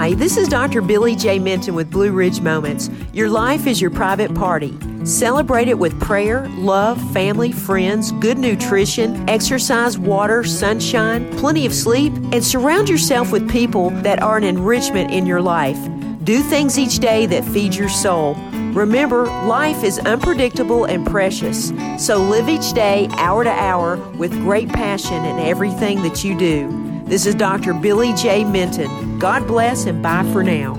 Hi, this is Dr. Billy J. Minton with Blue Ridge Moments. Your life is your private party. Celebrate it with prayer, love, family, friends, good nutrition, exercise, water, sunshine, plenty of sleep, and surround yourself with people that are an enrichment in your life. Do things each day that feed your soul. Remember, life is unpredictable and precious, so live each day, hour to hour, with great passion in everything that you do. This is Dr. Billy J. Minton. God bless and bye for now.